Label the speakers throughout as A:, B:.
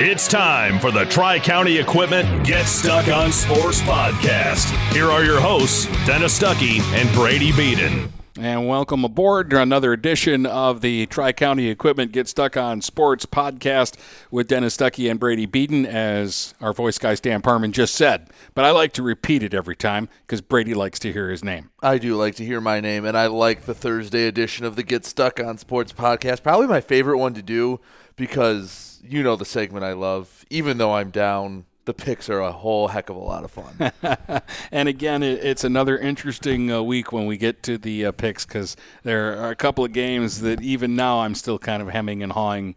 A: It's time for the Tri County Equipment Get Stuck on Sports podcast. Here are your hosts, Dennis Stuckey and Brady Beaton.
B: And welcome aboard to another edition of the Tri County Equipment Get Stuck on Sports podcast with Dennis Stuckey and Brady Beaton, as our voice guy Stan Parman just said. But I like to repeat it every time because Brady likes to hear his name.
C: I do like to hear my name, and I like the Thursday edition of the Get Stuck on Sports podcast. Probably my favorite one to do because you know the segment I love. Even though I'm down, the picks are a whole heck of a lot of fun.
B: and again, it's another interesting uh, week when we get to the uh, picks because there are a couple of games that even now I'm still kind of hemming and hawing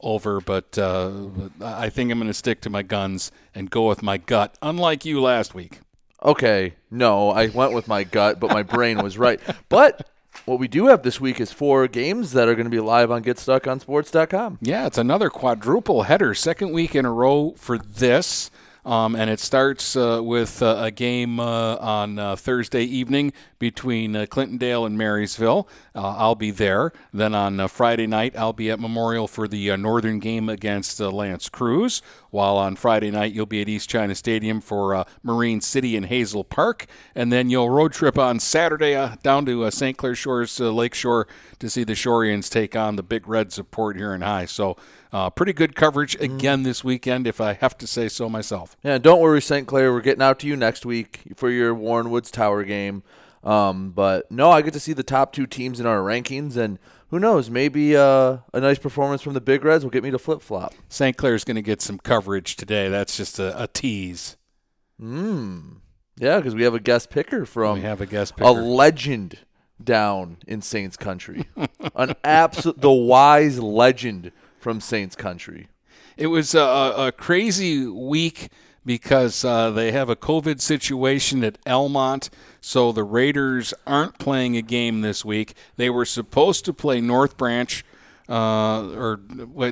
B: over, but, uh, but I think I'm going to stick to my guns and go with my gut, unlike you last week.
C: Okay, no, I went with my gut, but my brain was right. But what we do have this week is four games that are going to be live on GetStuckOnSports.com.
B: Yeah, it's another quadruple header, second week in a row for this. Um, and it starts uh, with uh, a game uh, on uh, Thursday evening between uh, Clintondale and Marysville. Uh, I'll be there. Then on Friday night, I'll be at Memorial for the Northern game against L'Anse Creuse. While on Friday night, you'll be at East China Stadium for Marine City and Hazel Park. And then you'll road trip on Saturday down to St. Clair Shores Lakeshore to see the Shoreans take on the Big Reds of Port Huron High. So uh, pretty good coverage mm-hmm. again this weekend, if I have to say so myself.
C: Yeah, don't worry, St. Clair. We're getting out to you next week for your Warren Woods Tower game. Um, but no, I get to see the top two teams in our rankings, and who knows, maybe uh, a nice performance from the Big Reds will get me to flip flop.
B: St. Clair's going to get some coverage today. That's just a, a tease.
C: Hmm. Yeah, because we have a guest picker from
B: we have a guest picker.
C: a legend down in Saints country, an absolute the wise legend from Saints country.
B: It was a, a crazy week because uh, they have a COVID situation at Almont, so the Raiders aren't playing a game this week. They were supposed to play North Branch. Uh, or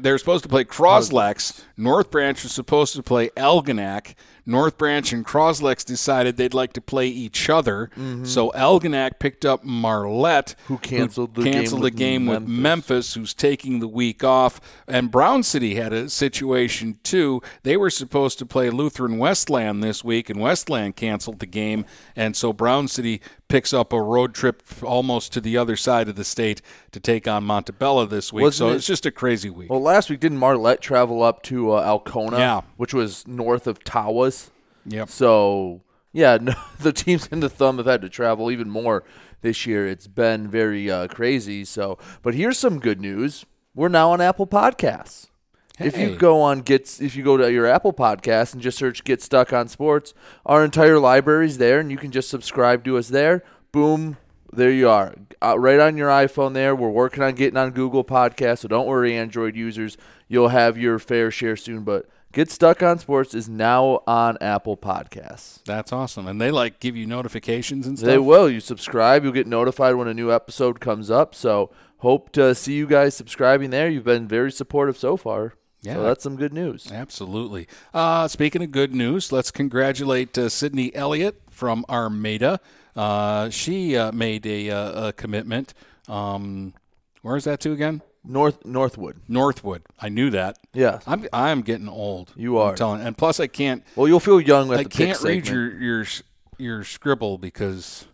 B: they were supposed to play Croslex. North Branch was supposed to play Algonac. North Branch and Croslex decided they'd like to play each other. Mm-hmm. So Algonac picked up Marlette,
C: who canceled
B: who
C: the
B: canceled
C: game, with,
B: game
C: Memphis.
B: with Memphis, who's taking the week off. And Brown City had a situation too. They were supposed to play Lutheran Westland this week, and Westland canceled the game. And so Brown City picks up a road trip almost to the other side of the state to take on Montabella this week. Wasn't so it, it's just a crazy week.
C: Well, last week didn't Marlette travel up to uh, Alcona,
B: yeah.
C: which was north of Tawas?
B: Yep.
C: So yeah, no, the teams in the thumb have had to travel even more this year. It's been very uh, crazy. So, but here's some good news: we're now on Apple Podcasts. Hey. If you go on get if you go to your Apple Podcast and just search "Get Stuck on Sports," our entire library's there, and you can just subscribe to us there. Boom, there you are, uh, right on your iPhone. There, we're working on getting on Google Podcast, so don't worry, Android users, you'll have your fair share soon. But Get Stuck on Sports is now on Apple Podcasts.
B: That's awesome, and they like give you notifications and stuff.
C: They will. You subscribe, you'll get notified when a new episode comes up. So hope to see you guys subscribing there. You've been very supportive so far. Yeah, so that's some good news.
B: Absolutely. Uh, speaking of good news, let's congratulate uh, Sydney Elliott from Armada. Uh, she uh, made a, uh, a commitment. Um, where is that to again?
C: North Northwood.
B: Northwood. I knew that.
C: Yeah.
B: I'm I'm getting old.
C: You are.
B: I'm telling. And plus, I can't.
C: Well, you'll feel young.
B: I can't read your your your scribble because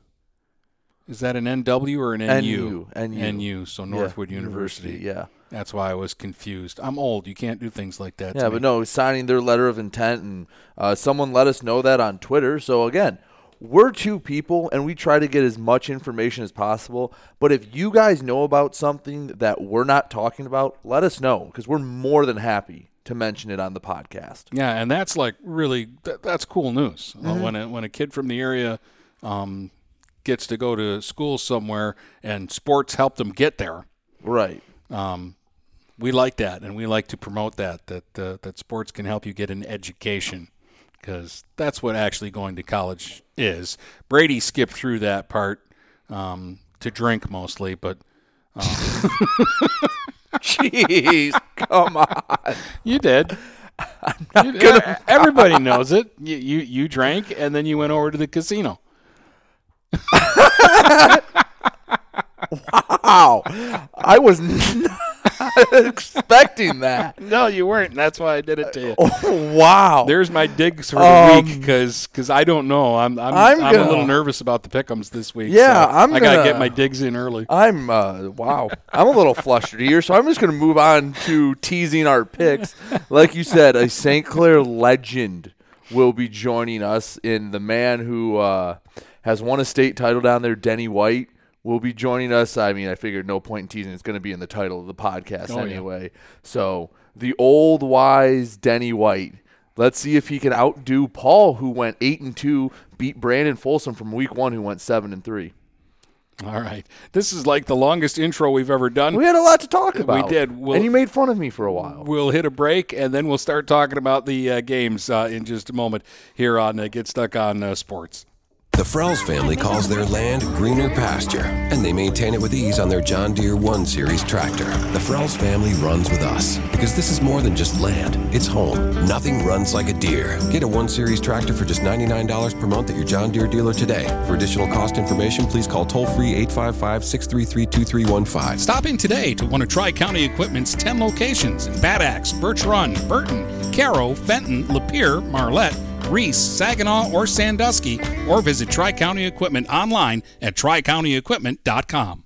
B: is that an NW or an NU?
C: NU. NU.
B: NU so Northwood
C: yeah.
B: University.
C: University. Yeah.
B: That's why I was confused. I'm old. You can't do things like that.
C: Yeah, but no, signing their letter of intent, and uh, someone let us know that on Twitter. So again, we're two people and we try to get as much information as possible. But if you guys know about something that we're not talking about, let us know because we're more than happy to mention it on the podcast.
B: Yeah, and that's like really that's cool news uh, mm-hmm. when a, when a kid from the area um, gets to go to school somewhere and sports help them get there.
C: Right.
B: Um, we like that, and we like to promote that that uh, that sports can help you get an education because that's what actually going to college is. Brady skipped through that part um, to drink mostly, but. Um,
C: Jeez, come on.
B: You did. You, gonna... Everybody knows it. You, you you drank and then you went over to the casino.
C: wow, I was. Not... expecting that.
B: No, you weren't. and That's why I did it to you.
C: Oh, wow.
B: There's my digs for the
C: Um,
B: week because I don't know. I'm I'm,
C: I'm
B: I'm, a little nervous about the pickums this week.
C: Yeah,
B: so
C: I'm
B: I gotta
C: gonna-
B: get my digs in early.
C: I'm uh wow. I'm a little flustered here, so I'm just gonna move on to teasing our picks. Like you said, a St. Clair legend will be joining us in the man who uh, has won a state title down there, Denny White. Will be joining us. I mean, I figured no point in teasing. It's going to be in the title of the podcast
B: Oh, yeah.
C: anyway. So the old wise Denny White. Let's see if he can outdo Paul, who went eight and two, beat Brandon Folsom from week one, who went seven and three.
B: All right, this is like the longest intro we've ever done.
C: We had a lot to talk about.
B: did. We'll-
C: and you made fun of me for a while.
B: We'll hit a break and then we'll start talking about the uh, games uh, in just a moment here on uh, Get Stuck on uh, Sports.
D: The Frells family calls their land greener pasture, and they maintain it with ease on their John Deere 1 Series tractor. The Frells family runs with us because this is more than just land, it's home. Nothing runs like a Deere. Get a 1 Series tractor for just $99 per month at your John Deere dealer today. For additional cost information, please call toll free 855 633 2315.
E: Stop in today to one of Tri County Equipment's 10 locations in Bad Axe, Birch Run, Burton, Caro, Fenton, Lapeer, Marlette, Reese, Saginaw, or Sandusky, or visit Tri County Equipment online at tricountyequipment.com.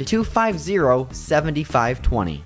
F: 250 7520.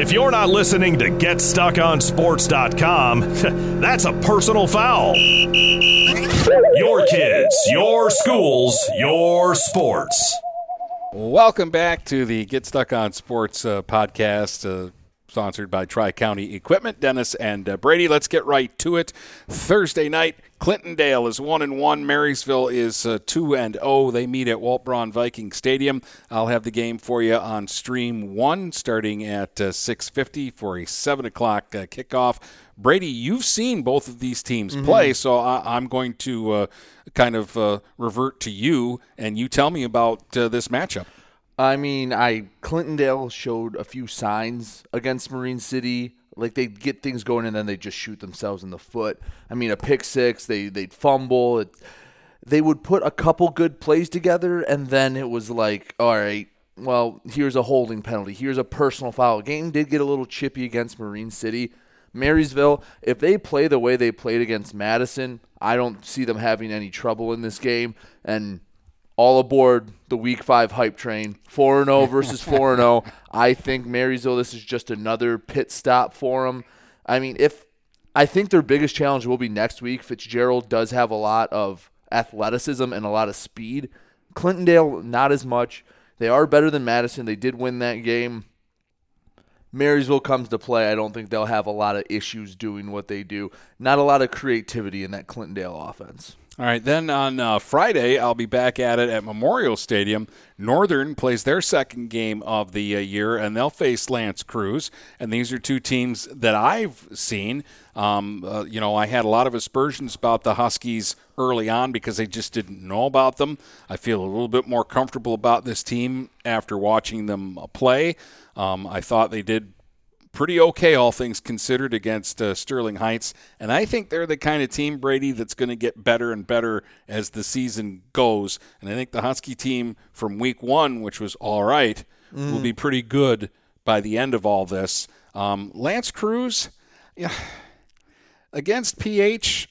A: If you're not listening to GetStuckOnSports.com, that's a personal foul. Your kids, your schools, your sports.
B: Welcome back to the Get Stuck on Sports uh, podcast, uh, sponsored by Tri County Equipment. Dennis and uh, Brady, let's get right to it. Thursday night, Clintondale is one and one. Marysville is uh, two and zero. They meet at Walt Braun Viking Stadium. I'll have the game for you on Stream One, starting at uh, six fifty for a seven o'clock uh, kickoff. Brady, you've seen both of these teams play, so I, I'm going to uh, kind of uh, revert to you, and you tell me about uh, this matchup.
C: I mean, I Clintondale showed a few signs against Marine City. Like they get things going and then they just shoot themselves in the foot. I mean, a pick six, they they'd fumble. It, they would put a couple good plays together, and then it was like, all right, well, here's a holding penalty, here's a personal foul. Game did get a little chippy against Marine City. Marysville, if they play the way they played against Madison, I don't see them having any trouble in this game. And all aboard the week five hype train. 4 0 versus 4 0. I think Marysville, this is just another pit stop for them. I mean, if I think their biggest challenge will be next week, Fitzgerald does have a lot of athleticism and a lot of speed. Clintondale, not as much. They are better than Madison. They did win that game. Marysville comes to play, I don't think they'll have a lot of issues doing what they do. Not a lot of creativity in that Clintondale offense.
B: All right, then on uh, Friday, I'll be back at it at Memorial Stadium. Northern plays their second game of the uh, year, and they'll face L'Anse Creuse. And these are two teams that I've seen. Um, uh, you know, I had a lot of aspersions about the Huskies early on because I just didn't know about them. I feel a little bit more comfortable about this team after watching them uh, play. Um, I thought they did pretty okay, all things considered, against uh, Sterling Heights. And I think they're the kind of team, Brady, that's going to get better and better as the season goes. And I think the Husky team from week one, which was all right, mm. will be pretty good by the end of all this. Um, L'Anse Creuse, yeah, against PH,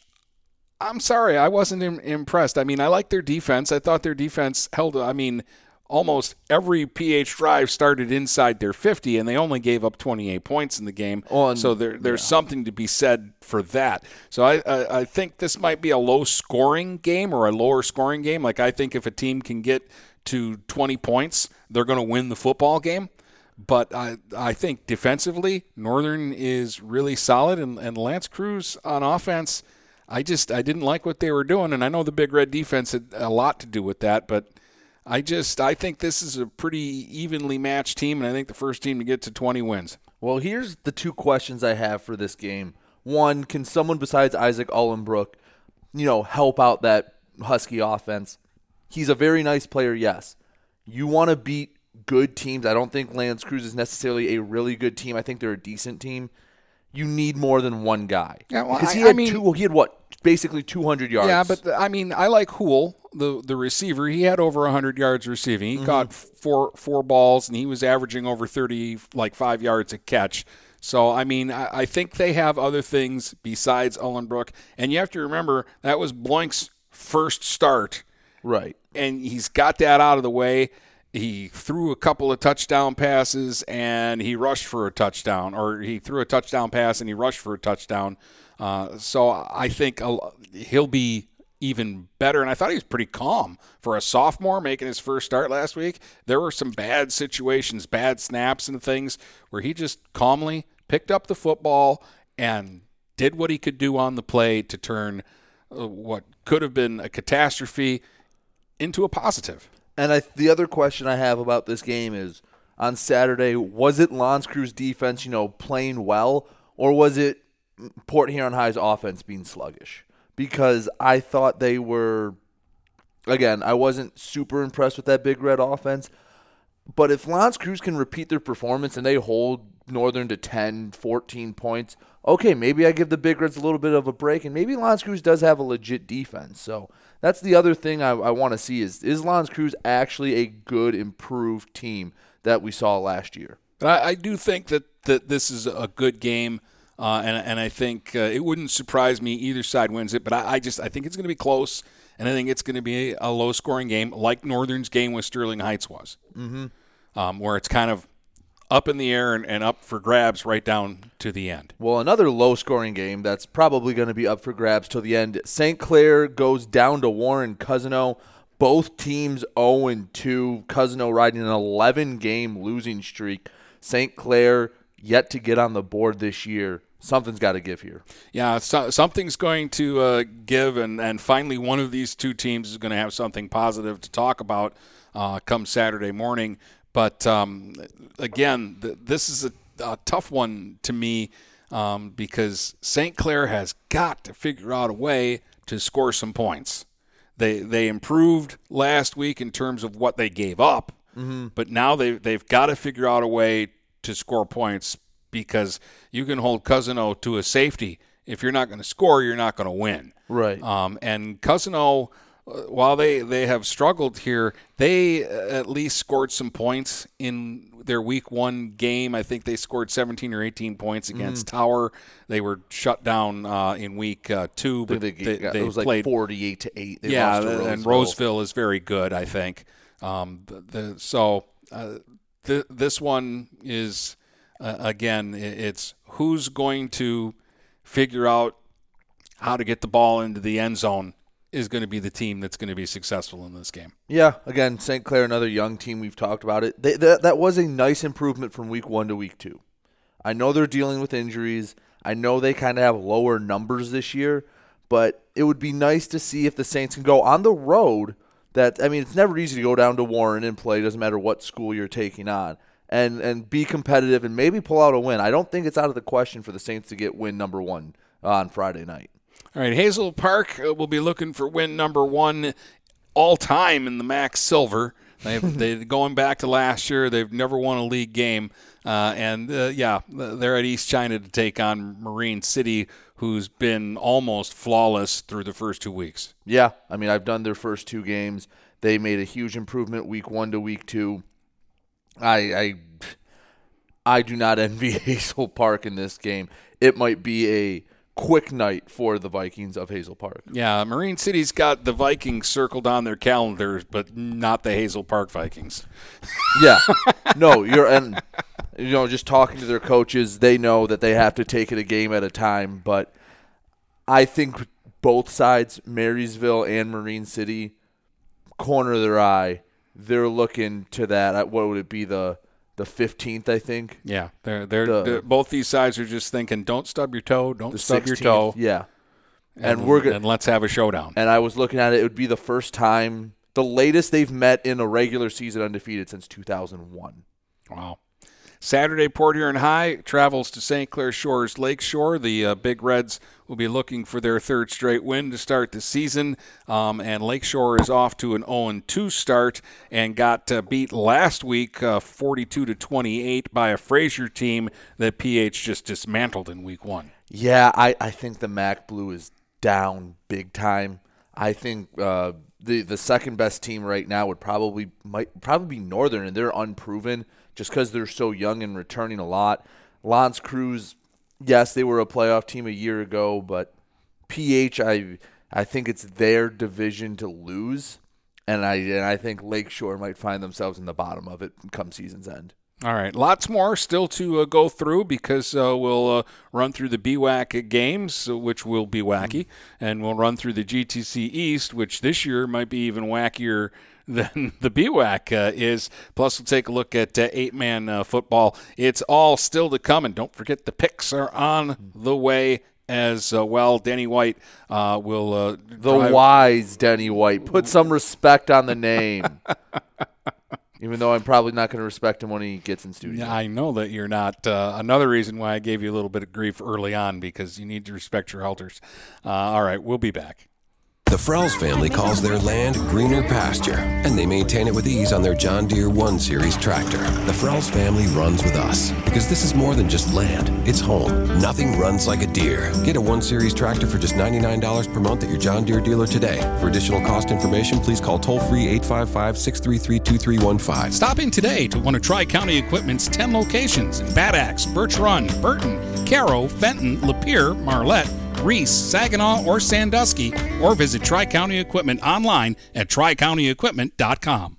B: I'm sorry, I wasn't Im- impressed. I mean, I like their defense. I thought their defense held. I mean, almost every PH drive started inside their 50, and they only gave up 28 points in the game. On, so there, there's yeah. something to be said for that. So I, I, I think this might be a low scoring game or a lower scoring game. Like I think if a team can get to 20 points, they're going to win the football game. But I, I think defensively, Northern is really solid, and, and L'Anse Creuse on offense. I just I didn't like what they were doing, and I know the Big Red defense had a lot to do with that, but I just I think this is a pretty evenly matched team, and I think the first team to get to 20 wins.
C: Well, here's the two questions I have for this game. One, can someone besides Isaac Ullenbrook, you know, help out that Husky offense? He's a very nice player, yes. You want to beat good teams. I don't think L'Anse Creuse is necessarily a really good team. I think they're a decent team. You need more than one guy.
B: Yeah, well,
C: because
B: he
C: I, had
B: I mean,
C: two. He had what? Basically 200 yards.
B: Yeah, but the, I mean, I like Hool, the the receiver. He had over 100 yards receiving. He mm-hmm. caught four four balls, and he was averaging over 30, like five yards a catch. So, I mean, I, I think they have other things besides Ullenbrook. And you have to remember that was Bloink's first start.
C: Right.
B: And he's got that out of the way he threw a couple of touchdown passes and he rushed for a touchdown, or he threw a touchdown pass and he rushed for a touchdown. Uh, so I think he'll be even better. And I thought he was pretty calm for a sophomore making his first start last week. There were some bad situations, bad snaps and things where he just calmly picked up the football and did what he could do on the play to turn uh, what could have been a catastrophe into a positive.
C: And I, the other question I have about this game is on Saturday, was it L'Anse Creuse defense, you know, playing well, or was it Port Huron High's offense being sluggish? Because I thought they were, again, I wasn't super impressed with that Big Red offense. But if L'Anse Creuse can repeat their performance and they hold Northern to 10, 14 points, okay, maybe I give the Big Reds a little bit of a break, and maybe L'Anse Creuse does have a legit defense. So that's the other thing I, I want to see is is L'Anse Creuse actually a good, improved team that we saw last year?
B: I, I do think that, that this is a good game. Uh, and, and I think uh, it wouldn't surprise me either side wins it, but I, I just I think it's going to be close, and I think it's going to be a low scoring game like Northern's game with Sterling Heights was,
C: mm-hmm.
B: um, where it's kind of up in the air and, and up for grabs right down to the end.
C: Well, another low scoring game that's probably going to be up for grabs till the end. St. Clair goes down to Warren Cousino. Both teams 0 2. Cousino riding an 11 game losing streak. St. Clair yet to get on the board this year. Something's got to give here.
B: Yeah, so, something's going to uh, give, and, and finally, one of these two teams is going to have something positive to talk about uh, come Saturday morning. But um, again, th- this is a, a, tough one to me um, because St. Clair has got to figure out a way to score some points. They they improved last week in terms of what they gave up,
C: mm-hmm.
B: but now they they've got to figure out a way to score points because you can hold Cousino to a safety. If you're not going to score, you're not going to win.
C: Right.
B: Um, and Cousino while they, they have struggled here, they at least scored some points in their week one game. I think they scored 17 or 18 points against mm. Tower. They were shut down uh, in week uh, two, but they, they, they,
C: it was
B: played,
C: like 48 to eight. They
B: yeah,
C: Roseville.
B: and Roseville is very good. I think. Um, the, the, so uh, th- this one is uh, again, it's who's going to figure out how to get the ball into the end zone is going to be the team that's going to be successful in this game.
C: Yeah, again, St. Clair, another young team. We've talked about it. They, that, that was a nice improvement from week one to week two. I know they're dealing with injuries. I know they kind of have lower numbers this year, but it would be nice to see if the Saints can go on the road. That I mean, it's never easy to go down to Warren and play. Doesn't matter what school you're taking on, and and be competitive and maybe pull out a win. I don't think it's out of the question for the Saints to get win number one on Friday night.
B: All right, Hazel Park uh, will be looking for win number one all time in the MAC Silver. They've, they going back to last year. They've never won a league game, uh, and uh, yeah, they're at East China to take on Marine City, who's been almost flawless through the first two weeks.
C: Yeah, I mean, I've done their first two games. They made a huge improvement week one to week two. I I, I do not envy Hazel Park in this game. It might be a quick night for the Vikings of Hazel Park.
B: Yeah, Marine City's got the Vikings circled on their calendars, but not the Hazel Park Vikings.
C: Yeah, no, you're and you know just talking to their coaches, they know that they have to take it a game at a time. But I think both sides, Marysville and Marine City, corner their eye. They're looking to that. What would it be the the fifteenth, I think.
B: Yeah, they're, they're, the, they're, both these sides are just thinking, don't stub your toe, don't stub 16th, your toe.
C: Yeah,
B: and, and we're gonna and let's have a showdown.
C: And I was looking at it; it would be the first time, the latest they've met in a regular season undefeated since two thousand one.
B: Wow. Saturday, Port Huron High travels to St. Clair Shores Lakeshore. The uh, Big Reds will be looking for their third straight win to start the season. Um, and Lakeshore is off to an 0-2 start and got uh, beat last week, uh, 42 to 28, by a Fraser team that PH just dismantled in Week One.
C: Yeah, I, I think the Mac Blue is down big time. I think uh, the the second best team right now would probably might probably be Northern, and they're unproven just because they're so young and returning a lot. L'Anse Creuse, yes, they were a playoff team a year ago, but PH, I I think it's their division to lose, and I and I think Lakeshore might find themselves in the bottom of it come season's end.
B: All right, lots more still to uh, go through because uh, we'll uh, run through the BWAC games, which will be wacky, and we'll run through the GTC East, which this year might be even wackier than the BWAC uh, is. Plus, we'll take a look at uh, eight man uh, football. It's all still to come. And don't forget, the picks are on the way as uh, well. Denny White uh, will. Uh,
C: the wise Denny White. Put some respect on the name. Even though I'm probably not going to respect him when he gets in studio.
B: Yeah, I know that you're not. Uh, another reason why I gave you a little bit of grief early on because you need to respect your elders. Uh, all right, we'll be back.
D: The Frells family calls their land greener pasture, and they maintain it with ease on their John Deere 1 Series tractor. The Frells family runs with us because this is more than just land, it's home. Nothing runs like a Deere. Get a 1 Series tractor for just $99 per month at your John Deere dealer today. For additional cost information, please call toll free 855 633 2315.
E: Stop in today to one of Tri County Equipment's 10 locations in Bad Axe, Birch Run, Burton, Caro, Fenton, Lapeer, Marlette, Reese, Saginaw, or Sandusky, or visit Tri County Equipment online at tricountyequipment.com.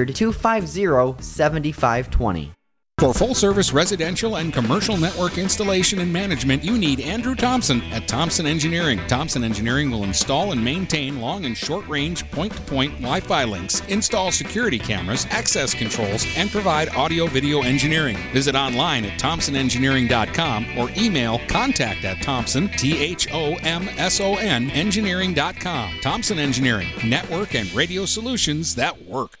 F: 250 7520.
E: For full service residential and commercial network installation and management, you need Andrew Thompson at Thomson Engineering. Thomson Engineering will install and maintain long and short range point to point Wi Fi links, install security cameras, access controls, and provide audio video engineering. Visit online at thomsonengineering.com or email contact at Thompson, T H O M S O N, engineering.com. Thomson Engineering, network and radio solutions that work.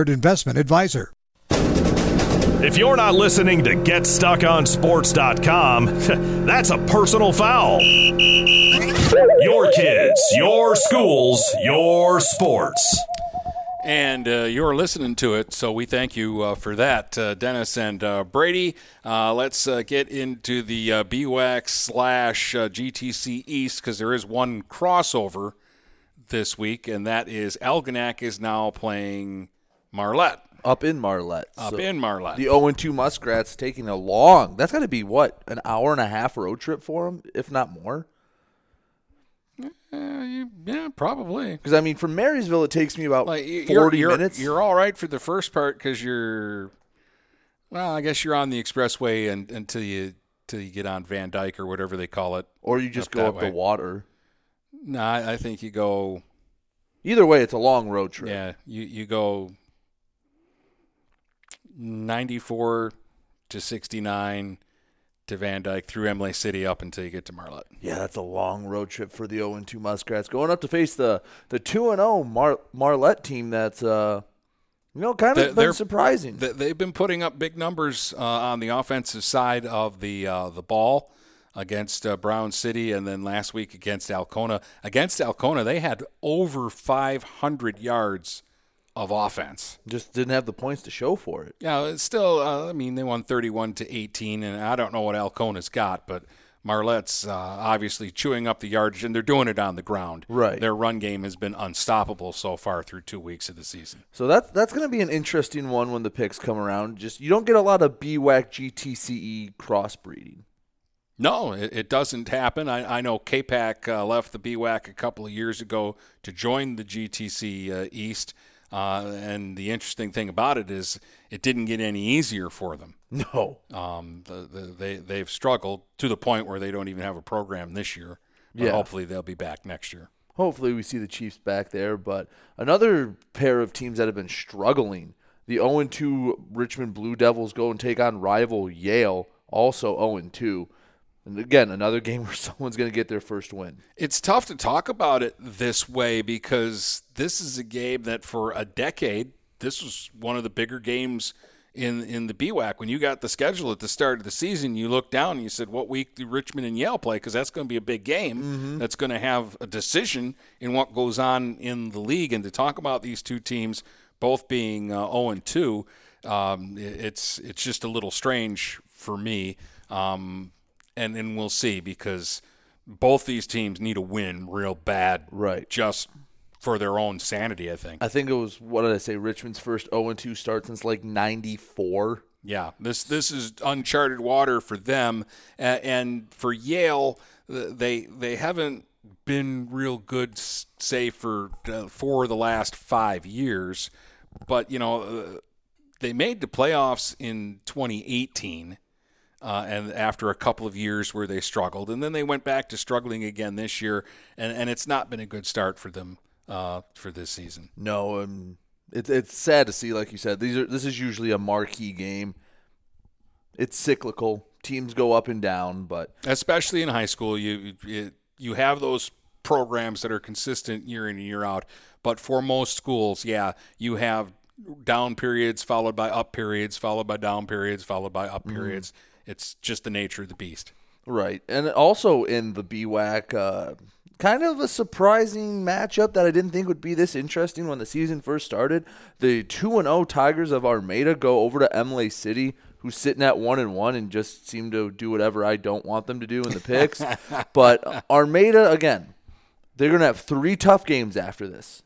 G: investment advisor.
A: If you're not listening to GetStuckOnSports.com, that's a personal foul. Your kids, your schools, your sports.
B: And uh, you're listening to it, so we thank you uh, for that, uh, Dennis and uh, Brady. Uh, let's uh, get into the uh, BWAC slash GTC East because there is one crossover this week, and that is Algonac is now playing Marlette.
C: Up in Marlette.
B: Up in Marlette.
C: The 0 2 Muskrats taking a long, that's got to be what, an hour and a half road trip for them, if not more?
B: Uh, yeah, probably.
C: Because I mean, from Marysville, it takes me about
B: Like y-
C: 40
B: you're,
C: minutes.
B: You're, you're all right for the first part because you're, well, I guess you're on the expressway and, until you until you get on Van Dyke or whatever they call it.
C: or you just
B: up
C: go up
B: way.
C: the water.
B: No, I, I think you go.
C: Either way, it's a long road trip.
B: Yeah, you you go 94 to 69 to Van Dyke through Imlay City up until you get to Marlette.
C: Yeah, that's a long road trip for the 0 2 Muskrats. Going up to face the the 2 0 Mar- Marlette team that's, uh, you know, kind of been surprising.
B: Th- They've been putting up big numbers uh, on the offensive side of the uh, the ball against uh, Brown City, and then last week against Alcona. Against Alcona, they had over 500 yards of offense.
C: Just didn't have the points to show for it.
B: Yeah, it's still. Uh, I mean, they won 31 to 18, and I don't know what Alcona's got, but Marlette's uh, obviously chewing up the yardage, and they're doing it on the ground.
C: Right.
B: Their run game has been unstoppable so far through two weeks of the season.
C: So that's that's going to be an interesting one when the picks come around. Just you don't get a lot of BWAC GTCE E crossbreeding.
B: No, it, it doesn't happen. I, I know Capac uh, left the BWAC a couple of years ago to join the GTC uh, East. Uh, and the interesting thing about it is it didn't get any easier for them.
C: No.
B: Um, the, the, they, they've struggled to the point where they don't even have a program this year. But
C: Yeah.
B: hopefully they'll be back next year.
C: Hopefully we see the Chiefs back there. But another pair of teams that have been struggling. The 0 2 Richmond Blue Devils go and take on rival Yale, also 0 2. And again, another game where someone's going to get their first win.
B: It's tough to talk about it this way because this is a game that for a decade, this was one of the bigger games in in the BWAC. When you got the schedule at the start of the season, you looked down and you said, "What week do Richmond and Yale play?" Because that's going to be a big game. That's going to have a decision in what goes on in the league. And to talk about these two teams both being uh, 0 and 2, um, it's it's just a little strange for me. Um, and and we'll see because both these teams need a win real bad,
C: Right.
B: Just for their own sanity, I think.
C: I think it was, what did I say, Richmond's first 0 2 start since like 94.
B: Yeah, this this is uncharted water for them, A- and for Yale, they they haven't been real good, say for uh, for the last five years. But you know, uh, they made the playoffs in 2018. Uh, and after a couple of years where they struggled, and then they went back to struggling again this year, and, and it's not been a good start for them uh, for this season.
C: No, um, it's it's sad to see. Like you said, these are this is usually a marquee game. It's cyclical. Teams go up and down, but
B: especially in high school you you, you have those programs that are consistent year in and year out but for most schools yeah you have down periods followed by up periods followed by down periods followed by up periods it's just the nature of the beast
C: right. And also in the BWAC, uh, kind of a surprising matchup that I didn't think would be this interesting when the season first started. The two and zero Tigers of Armada go over to Imlay City, who's sitting at one and one and just seem to do whatever I don't want them to do in the picks. but Armada again, they're gonna have three tough games after this.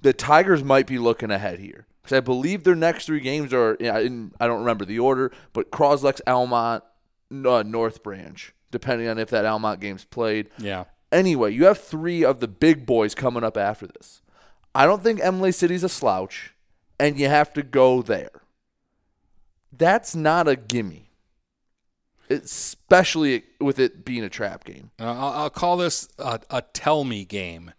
C: the Tigers might be looking ahead here because I believe their next three games are yeah, in, I don't remember the order, but Croslex, Almont, uh, North Branch, depending on if that Almont game's played.
B: yeah
C: Anyway, you have three of the big boys coming up after this. I don't think Imlay City's a slouch, and you have to go there. That's not a gimme, especially with it being a trap game.
B: I'll, I'll call this a, a tell me game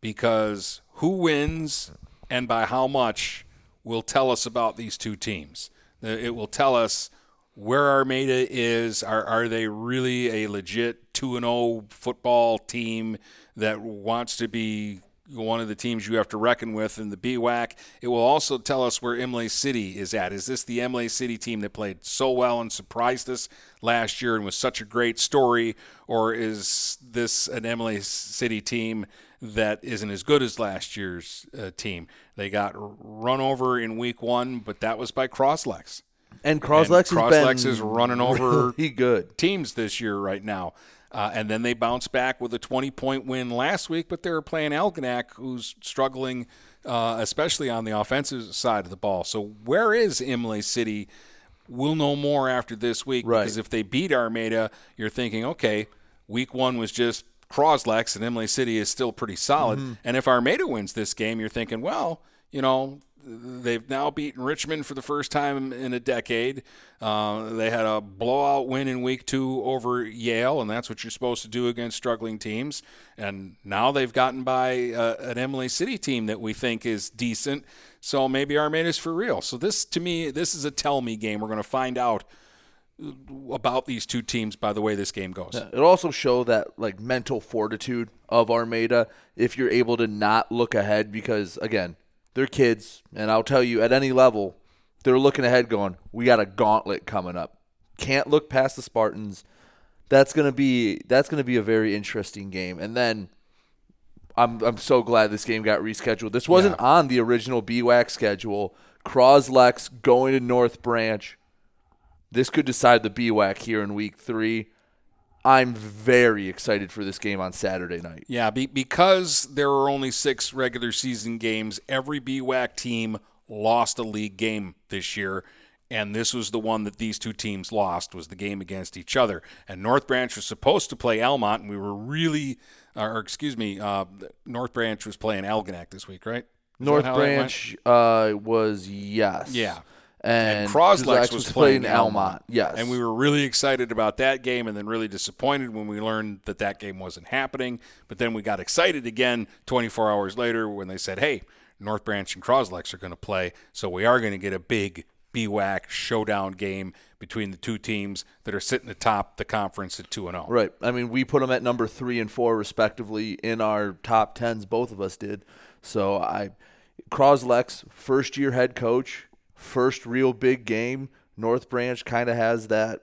B: because who wins and by how much will tell us about these two teams. It will tell us where Armada is. Are, are they really a legit 2 0 football team that wants to be one of the teams you have to reckon with in the BWAC. It will also tell us where Imlay City is at. Is this the Imlay City team that played so well and surprised us last year and was such a great story, or is this an Imlay City team that isn't as good as last year's uh, team. They got run over in week one, but that was by Croslex.
C: And Croslex,
B: and Croslex is running over
C: really good
B: teams this year right now. Uh, and then they bounced back with a 20 point win last week, but they were playing Algonac, who's struggling, uh, especially on the offensive side of the ball. So, where is Imlay City? We'll know more after this week
C: right.
B: because if they beat Armada, you're thinking, okay, week one was just Croslex and Imlay City is still pretty solid. Mm-hmm. And if Armada wins this game, you're thinking, well, you know, They've now beaten Richmond for the first time in a decade. Uh, they had a blowout win in week two over Yale, and that's what you're supposed to do against struggling teams. And now they've gotten by uh, an Imlay City team that we think is decent. So maybe Armada's for real. So this, to me, this is a tell me game. We're going to find out about these two teams by the way this game goes.
C: Yeah, it'll also show that like mental fortitude of Armada if you're able to not look ahead because again, they're kids, and I'll tell you, at any level, they're looking ahead, going, "We got a gauntlet coming up. Can't look past the Spartans. That's gonna be that's gonna be a very interesting game." And then. I'm I'm so glad this game got rescheduled. This wasn't yeah. on the original BWAC schedule. Croslex going to North Branch. This could decide the BWAC here in week three. I'm very excited for this game on Saturday night.
B: Yeah, be, because there are only six regular season games, every BWAC team lost a league game this year, and this was the one that these two teams lost was the game against each other. And North Branch was supposed to play Almont, and we were really, or excuse me, uh, North Branch was playing Algonac this week, right?
C: Is North Branch uh, was yes.
B: Yeah
C: and,
B: and Croslex was,
C: was
B: playing
C: Almont. Almont. Yes,
B: and we were really excited about that game, and then really disappointed when we learned that that game wasn't happening. But then we got excited again 24 hours later when they said, "Hey, North Branch and Croslex are going to play, so we are going to get a big BWAC showdown game between the two teams that are sitting atop the conference at two and zero."
C: Oh. Right. I mean, we put them at number three and four respectively in our top tens. Both of us did. So I, Croslex, first year head coach first real big game. North Branch kind of has that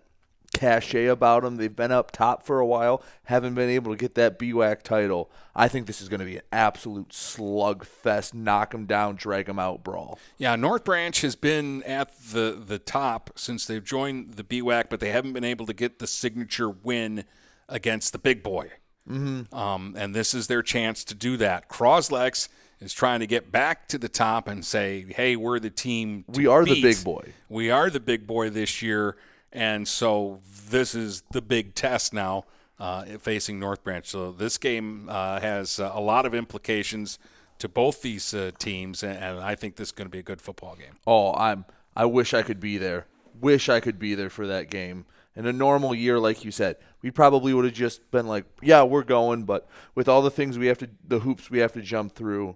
C: cachet about them. They've been up top for a while, haven't been able to get that BWAC title. I think this is going to be an absolute slugfest, knock them down, drag them out brawl.
B: Yeah, North Branch has been at the, the top since they've joined the BWAC, but they haven't been able to get the signature win against the big boy.
C: Mm-hmm.
B: Um, and this is their chance to do that. Croslex – is trying to get back to the top and say, "Hey, we're the team.
C: we are
B: beat.
C: the big boy.
B: We are the big boy this year." And so this is the big test now uh, facing North Branch. So this game uh, has uh, a lot of implications to both these uh, teams, and, and I think this is going to be a good football game.
C: Oh, I'm. I wish I could be there. Wish I could be there for that game. In a normal year, like you said, we probably would have just been like, "Yeah, we're going," but with all the things we have to, the hoops we have to jump through,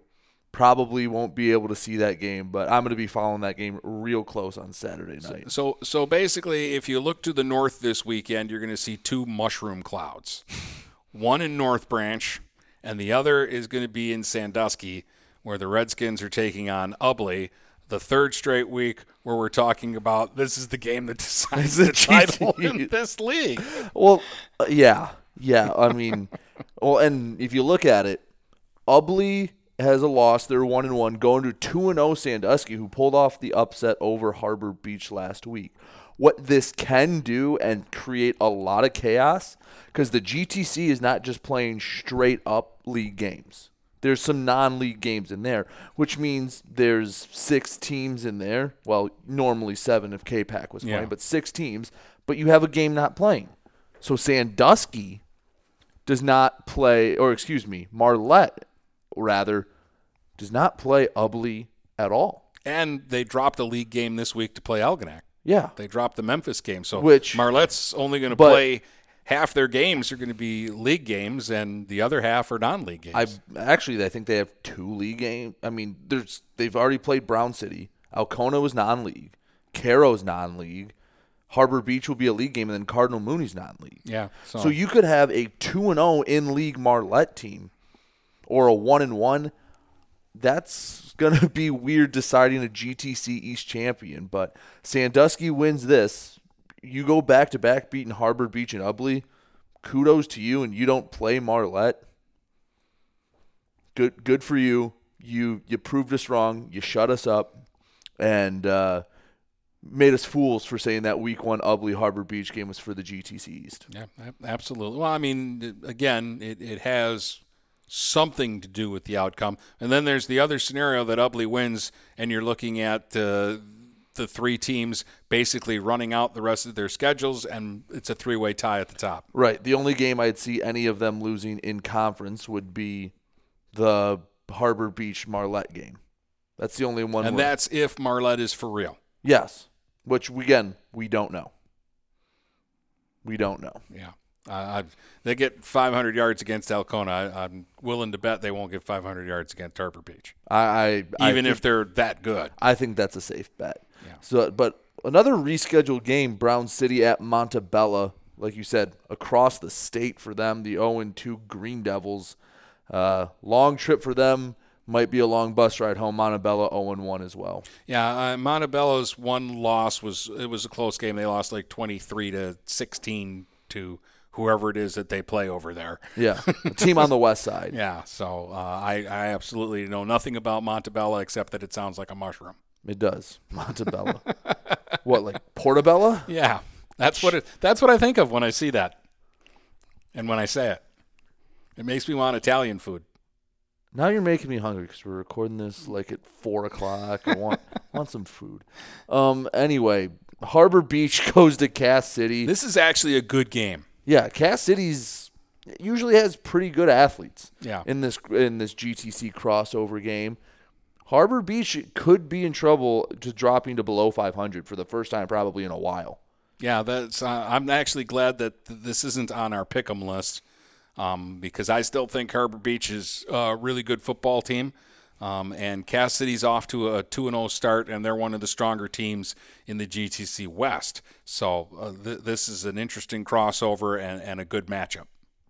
C: probably won't be able to see that game, but I'm going to be following that game real close on Saturday night.
B: So, so, so basically, if you look to the north this weekend, you're going to see two mushroom clouds. One in North Branch, and the other is going to be in Sandusky, where the Redskins are taking on Ubly. The third straight week where we're talking about this is the game that decides the, the title in this league.
C: Well, yeah, yeah. I mean, well, and if you look at it, Ubly has a loss. They're one and one, going to two and zero oh Sandusky, who pulled off the upset over Harbor Beach last week. What this can do and create a lot of chaos because the GTC is not just playing straight up league games. There's some non-league games in there, which means there's six teams in there. Well, normally seven if Capac was playing, yeah. but six teams. But you have a game not playing. So Sandusky does not play, or excuse me, Marlette rather, does not play Ubly at all.
B: And they dropped a league game this week to play Algonac.
C: Yeah.
B: They dropped the Memphis game. So
C: Which,
B: Marlette's only going to play half their games are going to be league games and the other half are non-league games.
C: I actually I think they have two league games. I mean, there's they've already played Brown City. Alcona was non-league. Caro's non-league. Harbor Beach will be a league game, and then Cardinal Mooney's non-league.
B: Yeah.
C: So, so you could have a two and zero oh in league Marlette team or a one and one, that's going to be weird deciding a GTC East champion. But Sandusky wins this. You go back to back beating Harbor Beach and Ubly. Kudos to you, and you don't play Marlette. good good for you. You you proved us wrong. You shut us up, and uh, made us fools for saying that Week One Ubly Harbor Beach game was for the GTC East.
B: Yeah, absolutely. Well, I mean, again, it, it has something to do with the outcome. And then there's the other scenario that Ubly wins, and you're looking at uh, the three teams basically running out the rest of their schedules, and it's a three way tie at the top.
C: Right. The only game I'd see any of them losing in conference would be the Harbor Beach Marlette game. That's the only one.
B: And
C: where,
B: that's if Marlette is for real.
C: Yes. Which, again, we don't know. We don't know.
B: Yeah. Uh, they get 500 yards against Alcona. I, am willing to bet they won't get 500 yards against Harbor Beach.
C: I,
B: I even I if they're that good.
C: I think that's a safe bet. Yeah. So, but another rescheduled game, Brown City at Montabella. Like you said, across the state for them, the 0-2 Green Devils. Uh, long trip for them. Might be a long bus ride home. Montabella 0-1 as well.
B: Yeah, uh, Montabella's one loss was it was a close game. They lost like 23 to 16 to whoever it is that they play over there.
C: Yeah, team on the west side.
B: Yeah, so uh, I, I absolutely know nothing about Montabella except that it sounds like a mushroom.
C: It does, Montabella. what, like Portobello?
B: Yeah, that's what it. That's what I think of when I see that, and when I say it, it makes me want Italian food.
C: Now you're making me hungry because we're recording this like at four o'clock. I want want some food. Um. Anyway, Harbor Beach goes to Cass City.
B: This is actually a good game.
C: Yeah, Cass City's usually has pretty good athletes.
B: Yeah.
C: In this in this GTC crossover game, Harbor Beach could be in trouble to dropping to below 500 for the first time probably in a while.
B: Yeah, that's. Uh, I'm actually glad that this isn't on our pick'em list um, because I still think Harbor Beach is a really good football team. Um, and Cass City's off to a 2 0 start, and they're one of the stronger teams in the GTC West. So uh, th- this is an interesting crossover and, and a good matchup.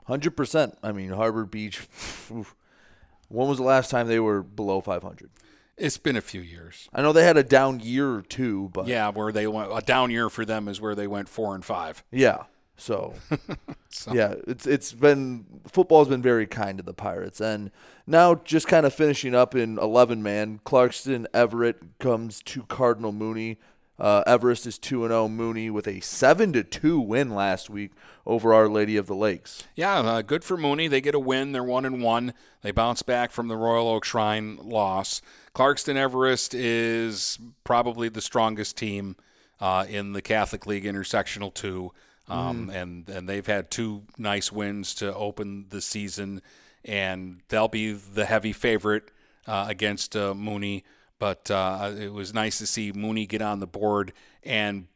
C: 100%. I mean, Harbor Beach, when was the last time they were below 500?
B: It's been a few years.
C: I know they had a down year or two, but
B: yeah, where they went a down year for them is where they went four and five.
C: Yeah, so, so, yeah, it's it's been football's been very kind to the Pirates, and now just kind of finishing up in eleven man. Clarkston Everest comes to Cardinal Mooney. Uh, Everest is two and zero. Oh, Mooney with a seven to two win last week over Our Lady of the Lakes.
B: Yeah, uh, good for Mooney. They get a win. They're one and one. They bounce back from the Royal Oak Shrine loss. Clarkston Everest is probably the strongest team uh, in the Catholic League Intersectional Two. Um, mm. and and they've had two nice wins to open the season, and they'll be the heavy favorite uh, against uh, Mooney. But uh, it was nice to see Mooney get on the board. And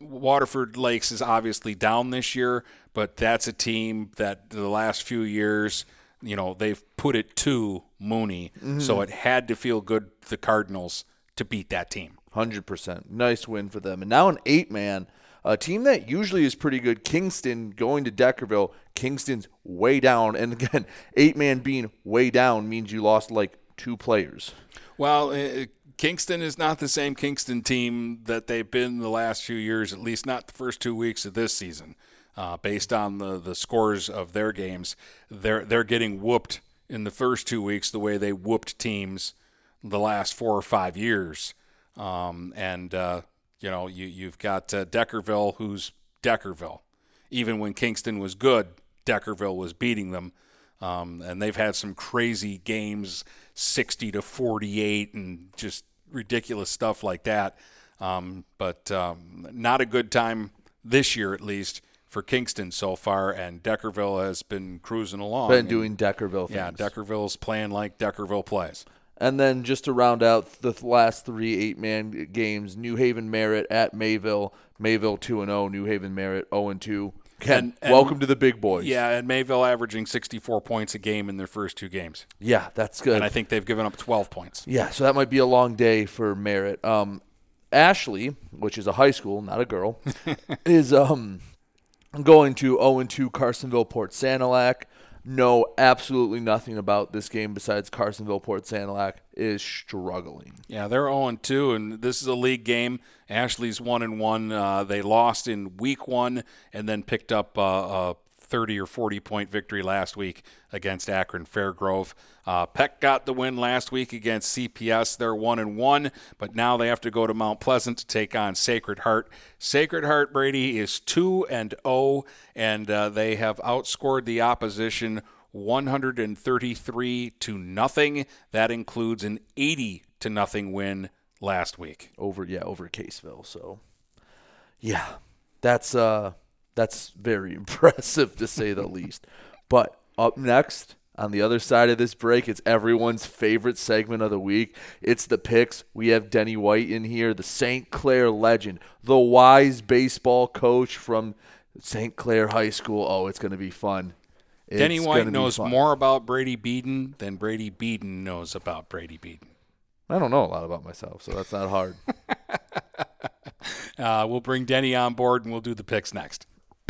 B: Waterford Lakes is obviously down this year, but that's a team that the last few years, you know, they've put it to Mooney, mm-hmm. so it had to feel good the Cardinals to beat that team.
C: Hundred percent, nice win for them. And now an eight man a team that usually is pretty good, Kingston going to Deckerville. Kingston's way down. And again, eight man being way down means you lost like two players.
B: Well, uh, Kingston is not the same Kingston team that they've been the last few years, at least not the first two weeks of this season. Uh, based on the, the scores of their games, they're they're getting whooped in the first two weeks the way they whooped teams the last four or five years. Um, and uh, you know, you you've got uh, Deckerville, who's Deckerville. Even when Kingston was good, Deckerville was beating them, um, and they've had some crazy games, sixty to forty-eight, and just ridiculous stuff like that. Um, but um, not a good time this year, at least for Kingston so far, and Deckerville has been cruising along.
C: Been doing Deckerville things.
B: Yeah, Deckerville's playing like Deckerville plays.
C: And then just to round out the last three eight man games, New Haven Merritt at Mayville. Mayville 2 and 0, New Haven Merritt 0 and 2. Ken, and, welcome to the big boys.
B: Yeah, and Mayville averaging 64 points a game in their first two games.
C: Yeah, that's good.
B: And I think they've given up 12 points.
C: Yeah, so that might be a long day for Merritt. Um, Ashley, which is a high school, not a girl, is um, going to 0 2 Carsonville Port Sanilac know absolutely nothing about this game besides Carsonville Port Sanilac is struggling.
B: Yeah, they're 0 2, and this is a league game. Ashley's 1 and 1. Uh, they lost in week one and then picked up uh, 30 or 40 point victory last week against Akron Fairgrove. Uh, Peck got the win last week against CPS. They're one and one, but now they have to go to Mount Pleasant to take on Sacred Heart. Sacred Heart Brady is two and zero, oh, and uh, they have outscored the opposition 133 to nothing. That includes an 80 to nothing win last week
C: over yeah over Caseville. So yeah, that's uh that's very impressive to say the least. But up next on the other side of this break, it's everyone's favorite segment of the week. It's the picks. We have Denny White in here, the St. Clair legend, the wise baseball coach from St. Clair High School. Oh, it's going to be fun.
B: It's Denny White knows more about Brady Beaton than Brady Beaton knows about Brady Beaton.
C: I don't know a lot about myself, so that's not hard.
B: uh, we'll bring Denny on board and we'll do the picks next.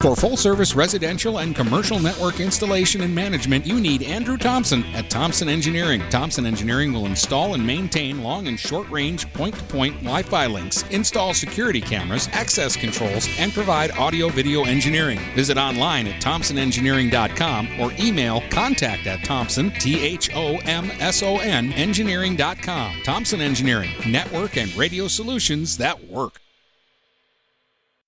E: For full service residential and commercial network installation and management, you need Andrew Thomson at Thomson Engineering. Thomson Engineering will install and maintain long and short range point to point Wi Fi links, install security cameras, access controls, and provide audio video engineering. Visit online at thomsonengineering.com or email contact at Thomson, T H O M S O N, engineering.com. Thomson Engineering, network and radio solutions that work.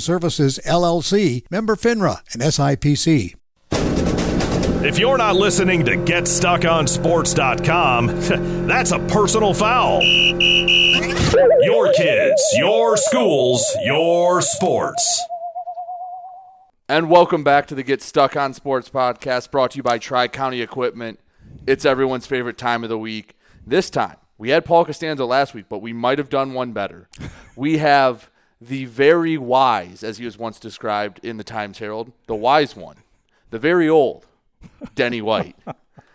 G: Services LLC, member FINRA and SIPC.
A: If you're not listening to GetStuckOnSports.com, that's a personal foul. Your kids, your schools, your sports.
C: And welcome back to the Get Stuck on Sports podcast brought to you by Tri County Equipment. It's everyone's favorite time of the week. This time, we had Paul Costanzo last week, but we might have done one better. We have the very wise, as he was once described in the Times Herald, the wise one, the very old Denny White.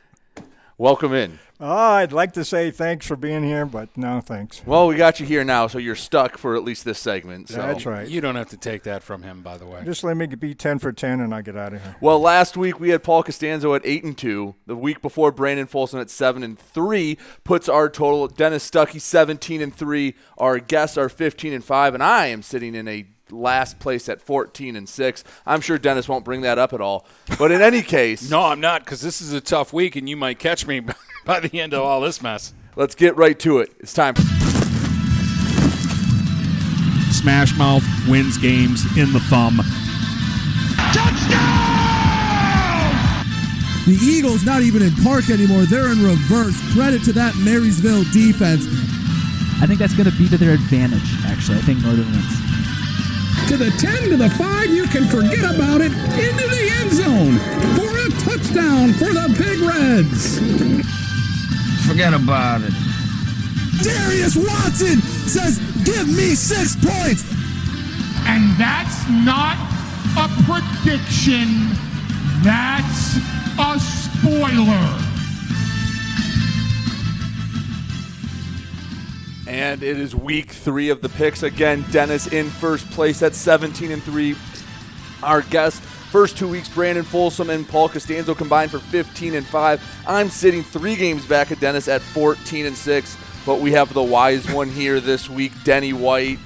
C: Welcome in.
H: Oh, I'd like to say thanks for being here, but no thanks.
C: Well, we got you here now, so you're stuck for at least this segment. So.
H: That's right.
B: You don't have to take that from him, by the way.
H: Just let me be 10 for 10 and I get out of here.
C: Well, last week we had Paul Costanzo at 8 and 2. The week before, Brandon Folsom at 7 and 3 puts our total. Dennis Stuckey 17 and 3. Our guests are 15 and 5, and I am sitting in a last place at 14 and 6. I'm sure Dennis won't bring that up at all. But in any case.
B: no, I'm not because this is a tough week and you might catch me by the end of all this mess.
C: Let's get right to it. It's time.
E: Smash Mouth wins games in the thumb.
I: Touchdown!
J: The Eagles not even in park anymore. They're in reverse. Credit to that Marysville defense.
K: I think that's going to be to their advantage, actually. I think Northern wins.
I: To the 10 to the 5, you can forget about it. Into the end zone for a touchdown for the Big Reds.
L: Forget about it.
J: Darius Watson says, Give me six points.
I: And that's not a prediction, that's a spoiler.
C: And it is week three of the picks. Again, Dennis in first place at 17 and 3. Our guest, first two weeks, Brandon Folsom and Paul Costanzo combined for 15 and 5. I'm sitting three games back at Dennis at 14 and 6. But we have the wise one here this week, Denny White.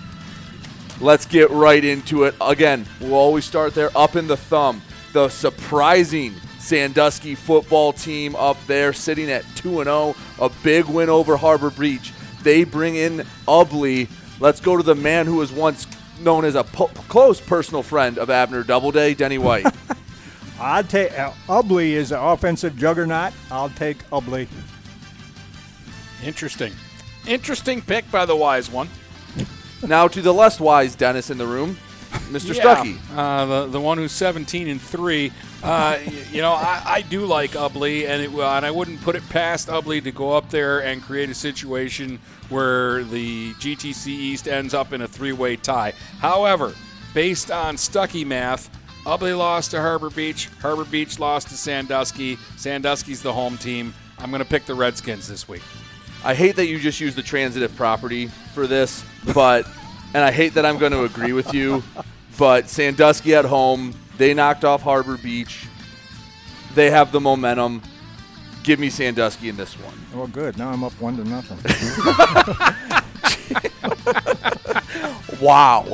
C: Let's get right into it. Again, we'll always start there up in the thumb. The surprising Sandusky football team up there sitting at 2 0, a big win over Harbor Beach. They bring in Ubley. Let's go to the man who was once known as a po- close personal friend of Abner Doubleday, Denny White.
H: I'd take uh, Ubley is an offensive juggernaut. I'll take Ubley.
B: Interesting. Interesting pick by the wise one.
C: now to the less wise Dennis in the room, Mr.
B: Yeah,
C: Stuckey.
B: uh, the the one who's 17 and three. Uh, y- you know, I, I do like Ubley, and it, and I wouldn't put it past Ubley to go up there and create a situation where the GTC East ends up in a three-way tie. However, based on Stuckey math, Ubley lost to Harbor Beach. Harbor Beach lost to Sandusky. Sandusky's the home team. I'm going to pick the Redskins this week.
C: I hate that you just used the transitive property for this, but and I hate that I'm going to agree with you, but Sandusky at home, they knocked off Harbor Beach. They have the momentum. Give me Sandusky in this one.
H: Well, good. Now I'm up one to nothing.
C: Wow.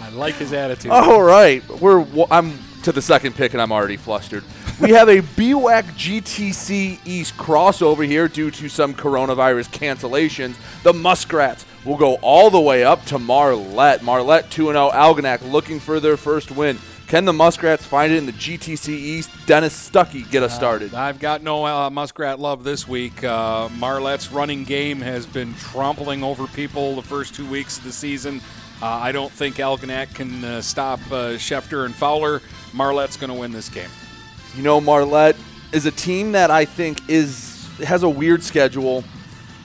B: I like his attitude.
C: All right, we're I'm to the second pick and I'm already flustered. We have a BWAC GTC East crossover here due to some coronavirus cancellations. The Muskrats will go all the way up to Marlette. Marlette 2 0. Algonac looking for their first win. Can the Muskrats find it in the GTC East? Dennis Stuckey get us started.
B: I've got no uh, Muskrat love this week. Uh, Marlette's running game has been trampling over people the first two weeks of the season. Uh, I don't think Algonac can uh, stop uh, Schefter and Fowler. Marlette's going to win this game.
C: You know, Marlette is a team that I think is has a weird schedule.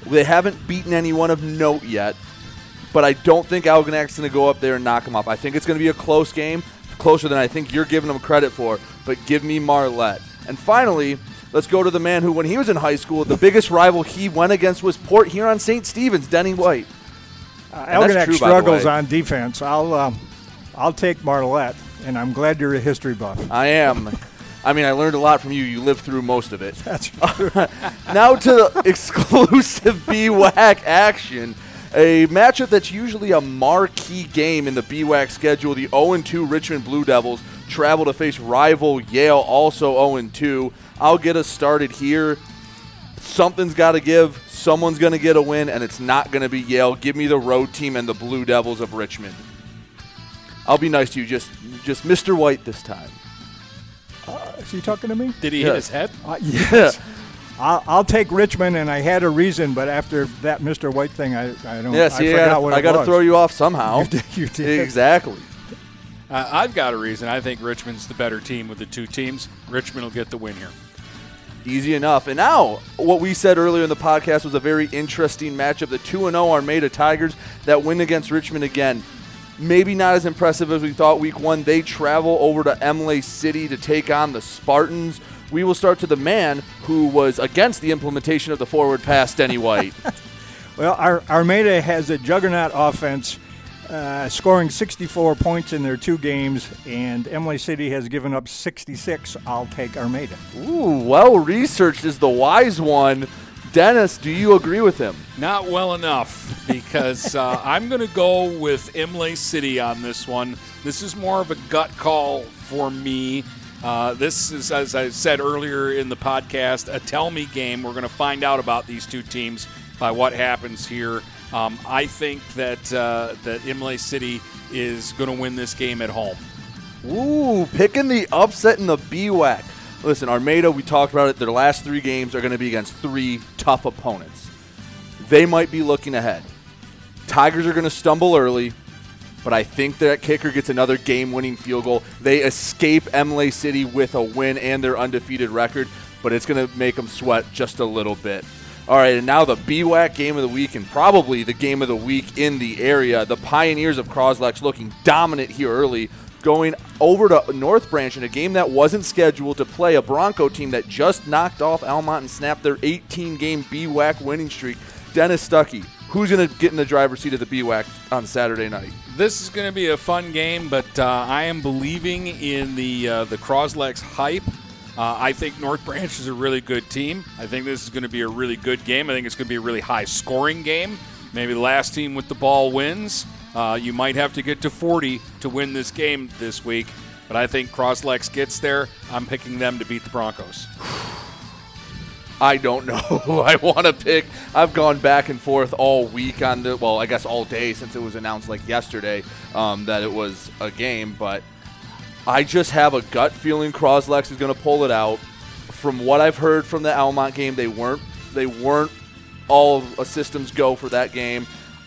C: They haven't beaten anyone of note yet, but I don't think Algonac's going to go up there and knock them off. I think it's going to be a close game, closer than I think you're giving them credit for. But give me Marlette. And finally, let's go to the man who, when he was in high school, the biggest rival he went against was Port Huron St. Stephen's, Denny White.
H: Uh, Algonac
C: true,
H: struggles on defense. I'll um, I'll take Marlette, and I'm glad you're a history buff.
C: I am. I mean, I learned a lot from you. You lived through most of it.
H: That's right.
C: now to exclusive BWAC action. A matchup that's usually a marquee game in the BWAC schedule. The 0-2 Richmond Blue Devils travel to face rival Yale, also 0-2. I'll get us started here. Something's got to give. Someone's going to get a win, and it's not going to be Yale. Give me the road team and the Blue Devils of Richmond. I'll be nice to you, just just Mr. White this time.
H: Is he talking to me?
B: Did he
C: Yes.
B: hit his head?
H: Uh, yes. I'll, I'll take Richmond, and I had a reason, but after that Mr. White thing, I, I don't.
C: Yeah,
H: I
C: see, I
H: forgot
C: gotta,
H: what
C: I gotta throw you off somehow.
H: You did- you did.
C: Exactly.
B: Uh, I've got a reason. I think Richmond's the better team with the two teams. Richmond will get the win here.
C: Easy enough. And now, what we said earlier in the podcast was a very interesting matchup. The 2 0 Armada Tigers that win against Richmond again. Maybe not as impressive as we thought week one. They travel over to Imlay City to take on the Spartans. We will start to the man who was against the implementation of the forward pass, Denny White.
H: Well, Ar- Armada has a juggernaut offense, uh, scoring 64 points in their two games, and Imlay City has given up 66. I'll take Armada.
C: Ooh, well researched is the wise one. Dennis, do you agree with him?
B: Not well enough because uh, I'm going to go with Imlay City on this one. This is more of a gut call for me. Uh, this is, as I said earlier in the podcast, a tell me game. We're going to find out about these two teams by what happens here. Um, I think that uh, that Imlay City is going to win this game at home.
C: Ooh, picking the upset in the BWAC. Listen, Armada, we talked about it. Their last three games are going to be against three tough opponents. They might be looking ahead. Tigers are going to stumble early, but I think that kicker gets another game winning field goal. They escape Imlay City with a win and their undefeated record, but it's going to make them sweat just a little bit. All right, and now the BWAC game of the week and probably the game of the week in the area. The Pioneers of Croslex looking dominant here early, going over to North Branch in a game that wasn't scheduled to play a Bronco team that just knocked off Almont and snapped their 18 game BWAC winning streak. Dennis Stuckey, who's going to get in the driver's seat of the BWAC on Saturday night?
B: This is going to be a fun game, but uh, I am believing in the uh, the Croslex hype. Uh, I think North Branch is a really good team. I think this is going to be a really good game. I think it's going to be a really high scoring game. Maybe the last team with the ball wins. Uh, you might have to get to 40 to win this game this week, but I think Croslex gets there. I'm picking them to beat the Broncos.
C: I don't know who I want to pick. I've gone back and forth all week on the, well, I guess all day since it was announced like yesterday um, that it was a game, but I just have a gut feeling Croslex is going to pull it out. From what I've heard from the Almont game, they weren't they weren't all of a systems go for that game.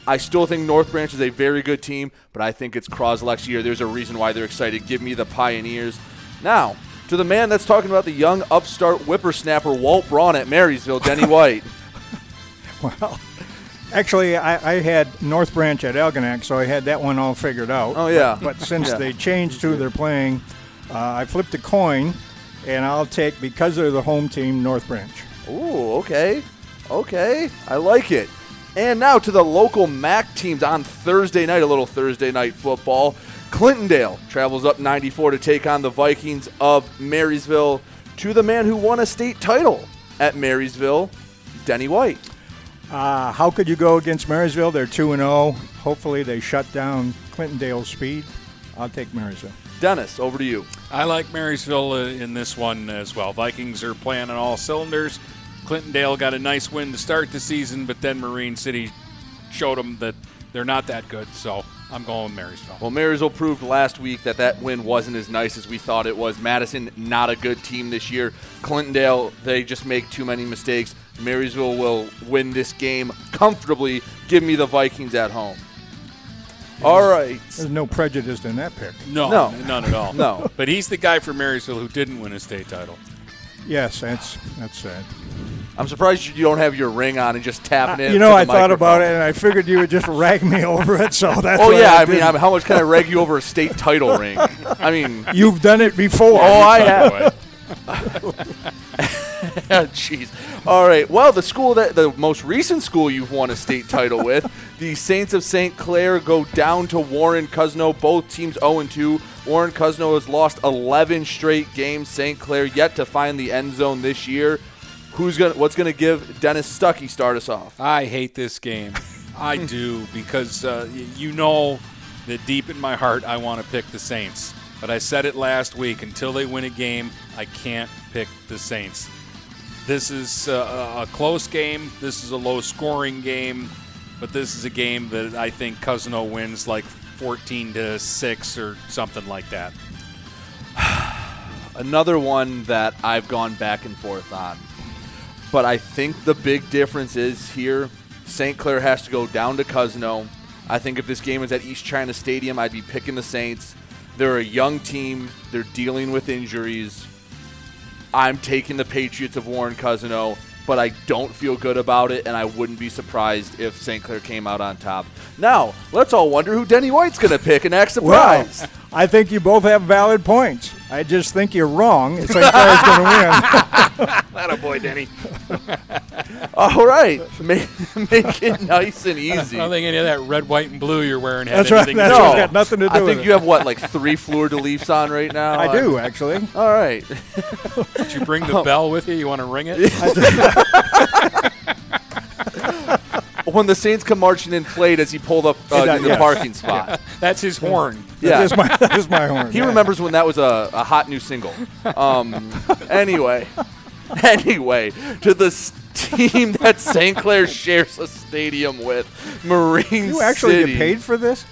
C: I still think North Branch is a very good team, but I think it's Croslex year. There's a reason why they're excited. Give me the Pioneers. Now, to the man that's talking about the young upstart whippersnapper Walt Braun at Marysville, Denny White.
H: well, actually, I, I, had North Branch at Algonac, so I had that one all figured out.
C: Oh, yeah.
H: But, but since
C: yeah.
H: they changed who they're playing, uh, I flipped a coin, and I'll take, because they're the home team, North Branch.
C: Ooh, okay. Okay. I like it. And now to the local MAC teams on Thursday night, a little Thursday night football. Clintondale travels up 94 to take on the Vikings of Marysville to the man who won a state title at Marysville, Denny White.
H: Uh, how could you go against Marysville? They're 2 0. Hopefully, they shut down Clintondale's speed. I'll take Marysville.
C: Dennis, over to you.
B: I like Marysville uh, in this one as well. Vikings are playing on all cylinders. Clintondale got a nice win to start the season, but then Marine City showed them that they're not that good. So I'm going with Marysville.
C: Well, Marysville proved last week that that win wasn't as nice as we thought it was. Madison, not a good team this year. Clintondale, they just make too many mistakes. Marysville will win this game comfortably. Give me the Vikings at home. All right.
H: There's no prejudice in that pick.
B: No,
C: No.
B: none at all.
C: No.
B: But he's the guy for Marysville who didn't win a state title.
H: Yes, that's that's sad.
C: I'm surprised you don't have your ring on and just tapping it.
H: You know, I thought about it, and I figured you would just rag me over it. So that's.
C: Oh yeah,
H: I,
C: I mean. I mean, how much can I rag you over a state title ring? I mean,
H: you've done it before.
C: Oh, I have. Jeez. All right. Well, the school that the most recent school you've won a state title with, the Saints of St. Clair, go down to Warren Cousino. Both teams 0 2. Warren Cousino has lost 11 straight games. St. Clair yet to find the end zone this year. Who's gonna? What's gonna give Dennis Stuckey start us off?
B: I hate this game. I do because uh, you know that deep in my heart I want to pick the Saints. But I said it last week. Until they win a game, I can't pick the Saints. This is uh, a close game. This is a low-scoring game, but this is a game that I think Cousino wins like 14 to six or something like that.
C: Another one that I've gone back and forth on. But I think the big difference is here St. Clair has to go down to Cousino. I think if this game was at East China Stadium, I'd be picking the Saints. They're a young team, they're dealing with injuries. I'm taking the Patriots of Warren Cousino, but I don't feel good about it, and I wouldn't be surprised if St. Clair came out on top. Now, let's all wonder who Denny White's going to pick and act surprised.
H: I think you both have valid points. I just think you're wrong. St. Clair's going to win.
B: That a boy, Denny.
C: All right, make, make it nice and easy.
B: I don't think any of that red, white, and blue you're wearing has
H: That's right.
B: anything
H: That's
B: to do
H: right.
B: with it.
H: got nothing to do
C: I
H: with
C: think
H: it.
C: you have what, like three fleur de lis on right now.
H: I do actually.
C: All right.
B: Did you bring the bell with you? You want to ring it?
C: When the Saints come marching in, played as he pulled up uh,
H: Yeah,
C: in the
H: yes.
C: parking spot.
B: That's his horn.
C: Yeah.
H: That is my, that is my horn.
C: He
H: yeah.
C: remembers when that was a, a hot new single. Um, anyway, anyway, to the team that St. Clair shares a stadium with, Marine City.
H: You actually
C: City.
H: get paid for this?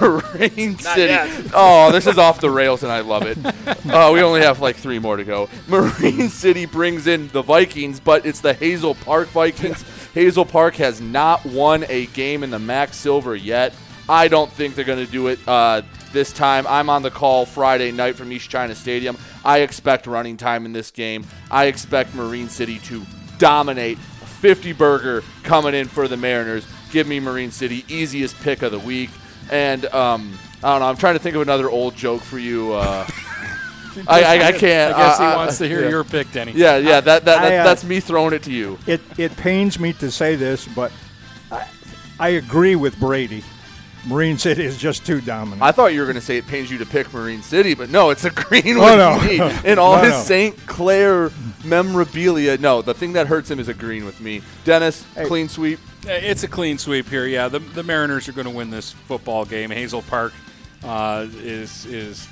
C: Marine City. Oh, this is off the rails, and I love it. Uh, we only have like three more to go. Marine City brings in the Vikings, but it's the Hazel Park Vikings. Hazel Park has not won a game in the MAC Silver yet. I don't think they're going to do it uh, this time. I'm on the call Friday night from East China Stadium. I expect running time in this game. I expect Marine City to dominate. 50 burger coming in for the Mariners. Give me Marine City, easiest pick of the week. And um, I don't know. I'm trying to think of another old joke for you. Uh, I, I, I can't.
B: I guess he
C: uh,
B: wants to hear
C: yeah.
B: your pick, Denny.
C: Yeah, yeah. That, that,
H: I,
C: that
H: uh,
C: that's me throwing it to you.
H: It it pains me to say this, but I, I agree with Brady. Marine City is just too dominant.
C: I thought you were going to say it pains you to pick Marine City, but no, it's agreeing
H: Oh,
C: with
H: no.
C: me in all
H: No,
C: his
H: no.
C: St. Clair memorabilia. No, the thing that hurts him is agreeing with me. Dennis, clean sweep.
B: Uh, It's a clean sweep here. Yeah, the, the Mariners are going to win this football game. Hazel Park uh, is is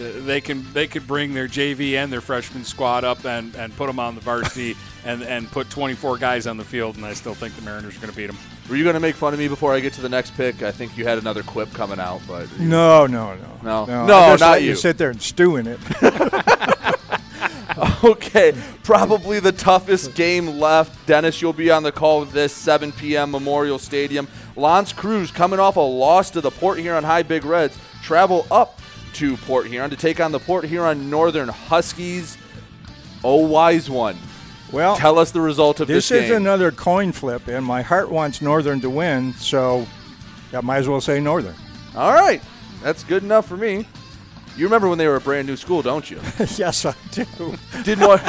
B: they can they could bring their JV and their freshman squad up and, and put them on the varsity and and put 24 guys on the field, and I still think the Mariners are going to beat them.
C: Were you going to make fun of me before I get to the next pick? I think you had another quip coming out, but
H: no, no, no,
C: No.
H: no,
C: No,
H: I just
C: not
H: let
C: you.
H: sit there and stew in it.
C: okay, probably the toughest game left. Dennis, you'll be on the call with this 7 p.m. Memorial Stadium. L'Anse Creuse coming off a loss to the Port Huron High Big Reds, travel up to Port Huron to take on the Port Huron Northern Huskies. Oh, wise one.
H: Well,
C: Tell us the result of this,
H: this is another coin flip, and my heart wants Northern to win, so I might as well say Northern.
C: All right, that's good enough for me. You remember when they were a brand new school, don't you?
H: yes, I do.
C: Didn't want.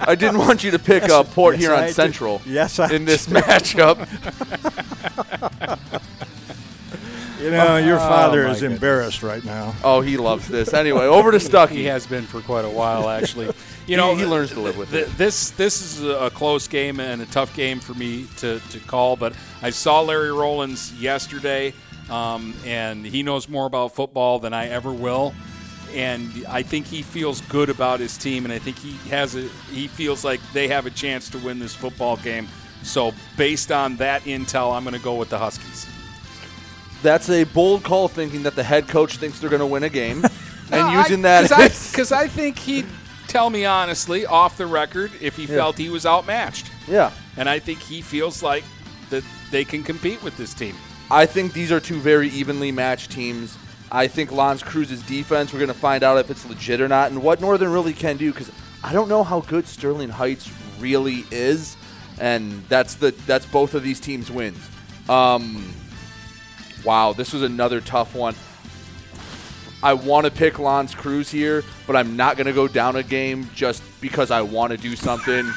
C: I didn't want you to pick
H: Yes,
C: up Port
H: yes,
C: Huron
H: I.
C: Central.
H: Yes, I
C: in this
H: do.
C: matchup.
H: You know, your
B: Oh,
H: father
B: my
H: is
B: goodness.
H: embarrassed right now.
C: Oh, he loves this. Anyway, over to Stuckey.
B: He has been for quite a while, actually. You
C: He-
B: know,
C: he learns to live with
B: th-
C: it.
B: This this is a close game and a tough game for me to, to call. But I saw Larry Rollins yesterday, um, and he knows more about football than I ever will. And I think he feels good about his team, and I think he has a he feels like they have a chance to win this football game. So based on that intel, I'm going to go with the Huskies.
C: That's a bold call, thinking that the head coach thinks they're going to win a game, and
B: No,
C: using
B: I-
C: that
B: I, because I, think he'd tell me honestly off the record if he
C: Yeah.
B: felt he was outmatched.
C: Yeah.
B: and I think he feels like that they can compete with this team.
C: I think these are two very evenly matched teams. I think L'Anse Creuse's defense, we're going to find out if it's legit or not and what Northern really can do because I don't know how good Sterling Heights really is. And that's the that's both of these teams' wins. Um, wow, this was another tough one. I want to pick L'Anse Creuse here, but I'm not going to go down a game just because I want to do something.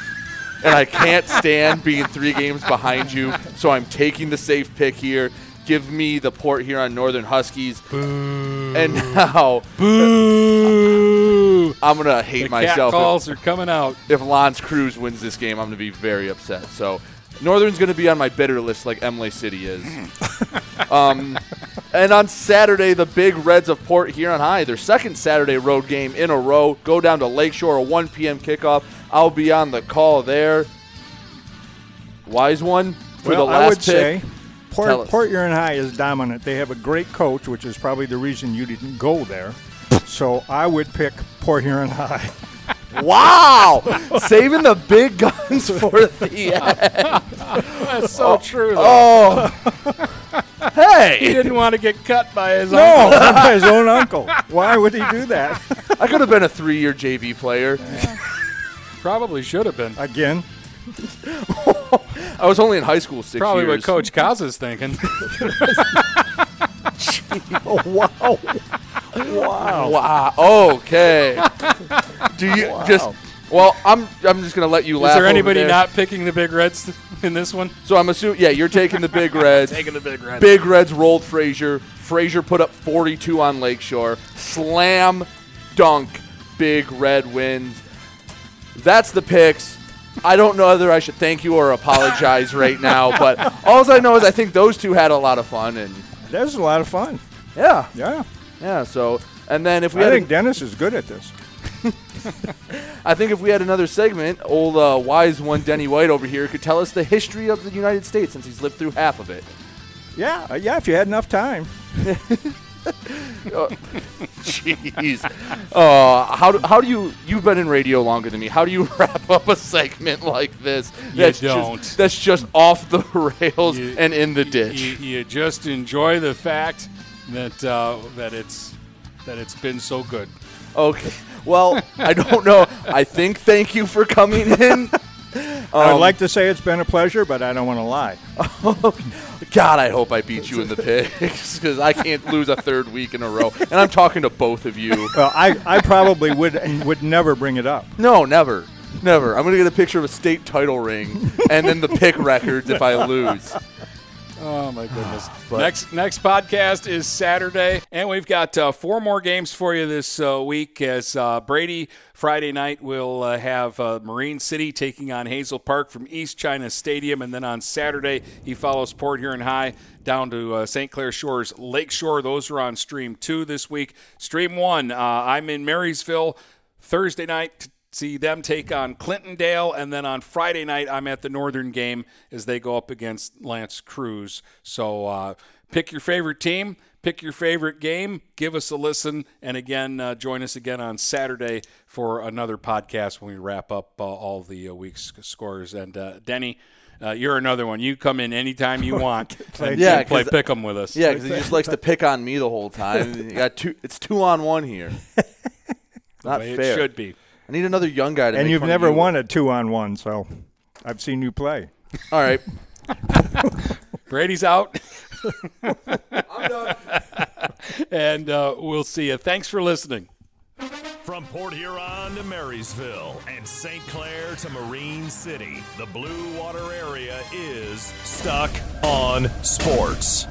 C: and I can't stand being three games behind you, so I'm taking the safe pick here. Give me the Port Huron Northern Huskies. And now,
B: Boo!
C: I'm gonna hate
B: The
C: myself.
B: cat calls are coming out.
C: If L'Anse Creuse wins this game, I'm gonna be very upset. So, Northern's gonna be on my bitter list, like Imlay City is. um, and on Saturday, the Big Reds of Port Huron High, their second Saturday road game in a row, go down to Lakeshore, a 1 p.m. kickoff. I'll be on the call there. Wise one for
H: well,
C: the last
H: I would
C: pick.
H: say Port. Port Huron High is dominant. They have a great coach, which is probably the reason you didn't go there. so I would pick Port Huron High.
C: Wow! Saving the big guns for the end.
B: That's so oh, true. Though.
C: Oh, hey!
B: he didn't want to get cut by his
H: no,
B: uncle.
H: by his own uncle. Why would he do that?
C: I could have been a three-year JV player.
B: Probably should have been.
H: Again,
C: I was only in high school six
B: Probably
C: years.
B: Probably what Coach Kaza's thinking.
H: Gee, oh, wow. Wow.
C: Wow. Okay. Do you just? Well, I'm. I'm just gonna let you laugh.
B: Is there
C: over
B: anybody
C: there.
B: not picking the Big Reds in this one?
C: So I'm assuming. Yeah, you're taking the Big Reds.
B: Taking the Big Reds.
C: Big Reds rolled Fraser. Fraser put up 42 on Lakeshore. Slam dunk. Big Red wins. That's the picks. I don't know whether I should thank you or apologize right now, but all I know is I think those two had a lot of fun and
H: That was a lot of fun.
C: yeah,
H: Yeah.
C: Yeah. So and then if we
H: I
C: had,
H: think Dennis is good at this.
C: I think if we had another segment, old uh, wise one Denny White over here could tell us the history of the United States since he's lived through half of it.
H: Yeah, uh, yeah. If you had enough time.
C: Jeez. Uh, how, do, how do you, you've been in radio longer than me, how do you wrap up a segment like this?
B: You
C: That's
B: don't.
C: Just, that's just off the rails
B: You-
C: and in the ditch.
B: You, you just enjoy the fact that uh, that it's that it's been so good.
C: Okay. Well, I don't know. I think thank you for coming in.
H: I'd
C: Um,
H: like to say it's been a pleasure, but I don't want to lie.
C: God, I hope I beat you in the picks because I can't lose a third week in a row. And I'm talking to both of you.
H: Well, I, I probably would would never bring it up.
C: No, never. Never. I'm going to get a picture of a state title ring and then the pick records if I lose.
B: Oh my goodness!
C: But-
B: next next podcast is Saturday, and we've got uh, four more games for you this uh, week. As uh, Brady Friday night will uh, have uh, Marine City taking on Hazel Park from East China Stadium, and then on Saturday he follows Port Huron High down to uh, St. Clair Shores Lakeshore. Those are on Stream Two this week. Stream One, uh, I'm in Marysville Thursday night. See them take on Clintondale, and then on Friday night, I'm at the Northern game as they go up against L'Anse Creuse. So uh, pick your favorite team, pick your favorite game, give us a listen, and again, uh, join us again on Saturday for another podcast when we wrap up uh, all the uh, week's scores. And uh, Denny, uh, you're another one. You come in anytime you want and,
C: Yeah,
B: play pick 'em with us.
C: Yeah, because he just likes to pick on me the whole time. You got two. It's two on one here. Not
B: way it should be.
C: I need another young guy to.
H: And
C: make
H: you've
C: fun of
H: never
C: you.
H: won a two on one, so I've seen you play.
C: All right.
B: Brady's out. I'm done. and uh, we'll see you. Thanks for listening.
A: From Port Huron to Marysville and St. Clair to Marine City, the Blue Water area is Stuck on Sports.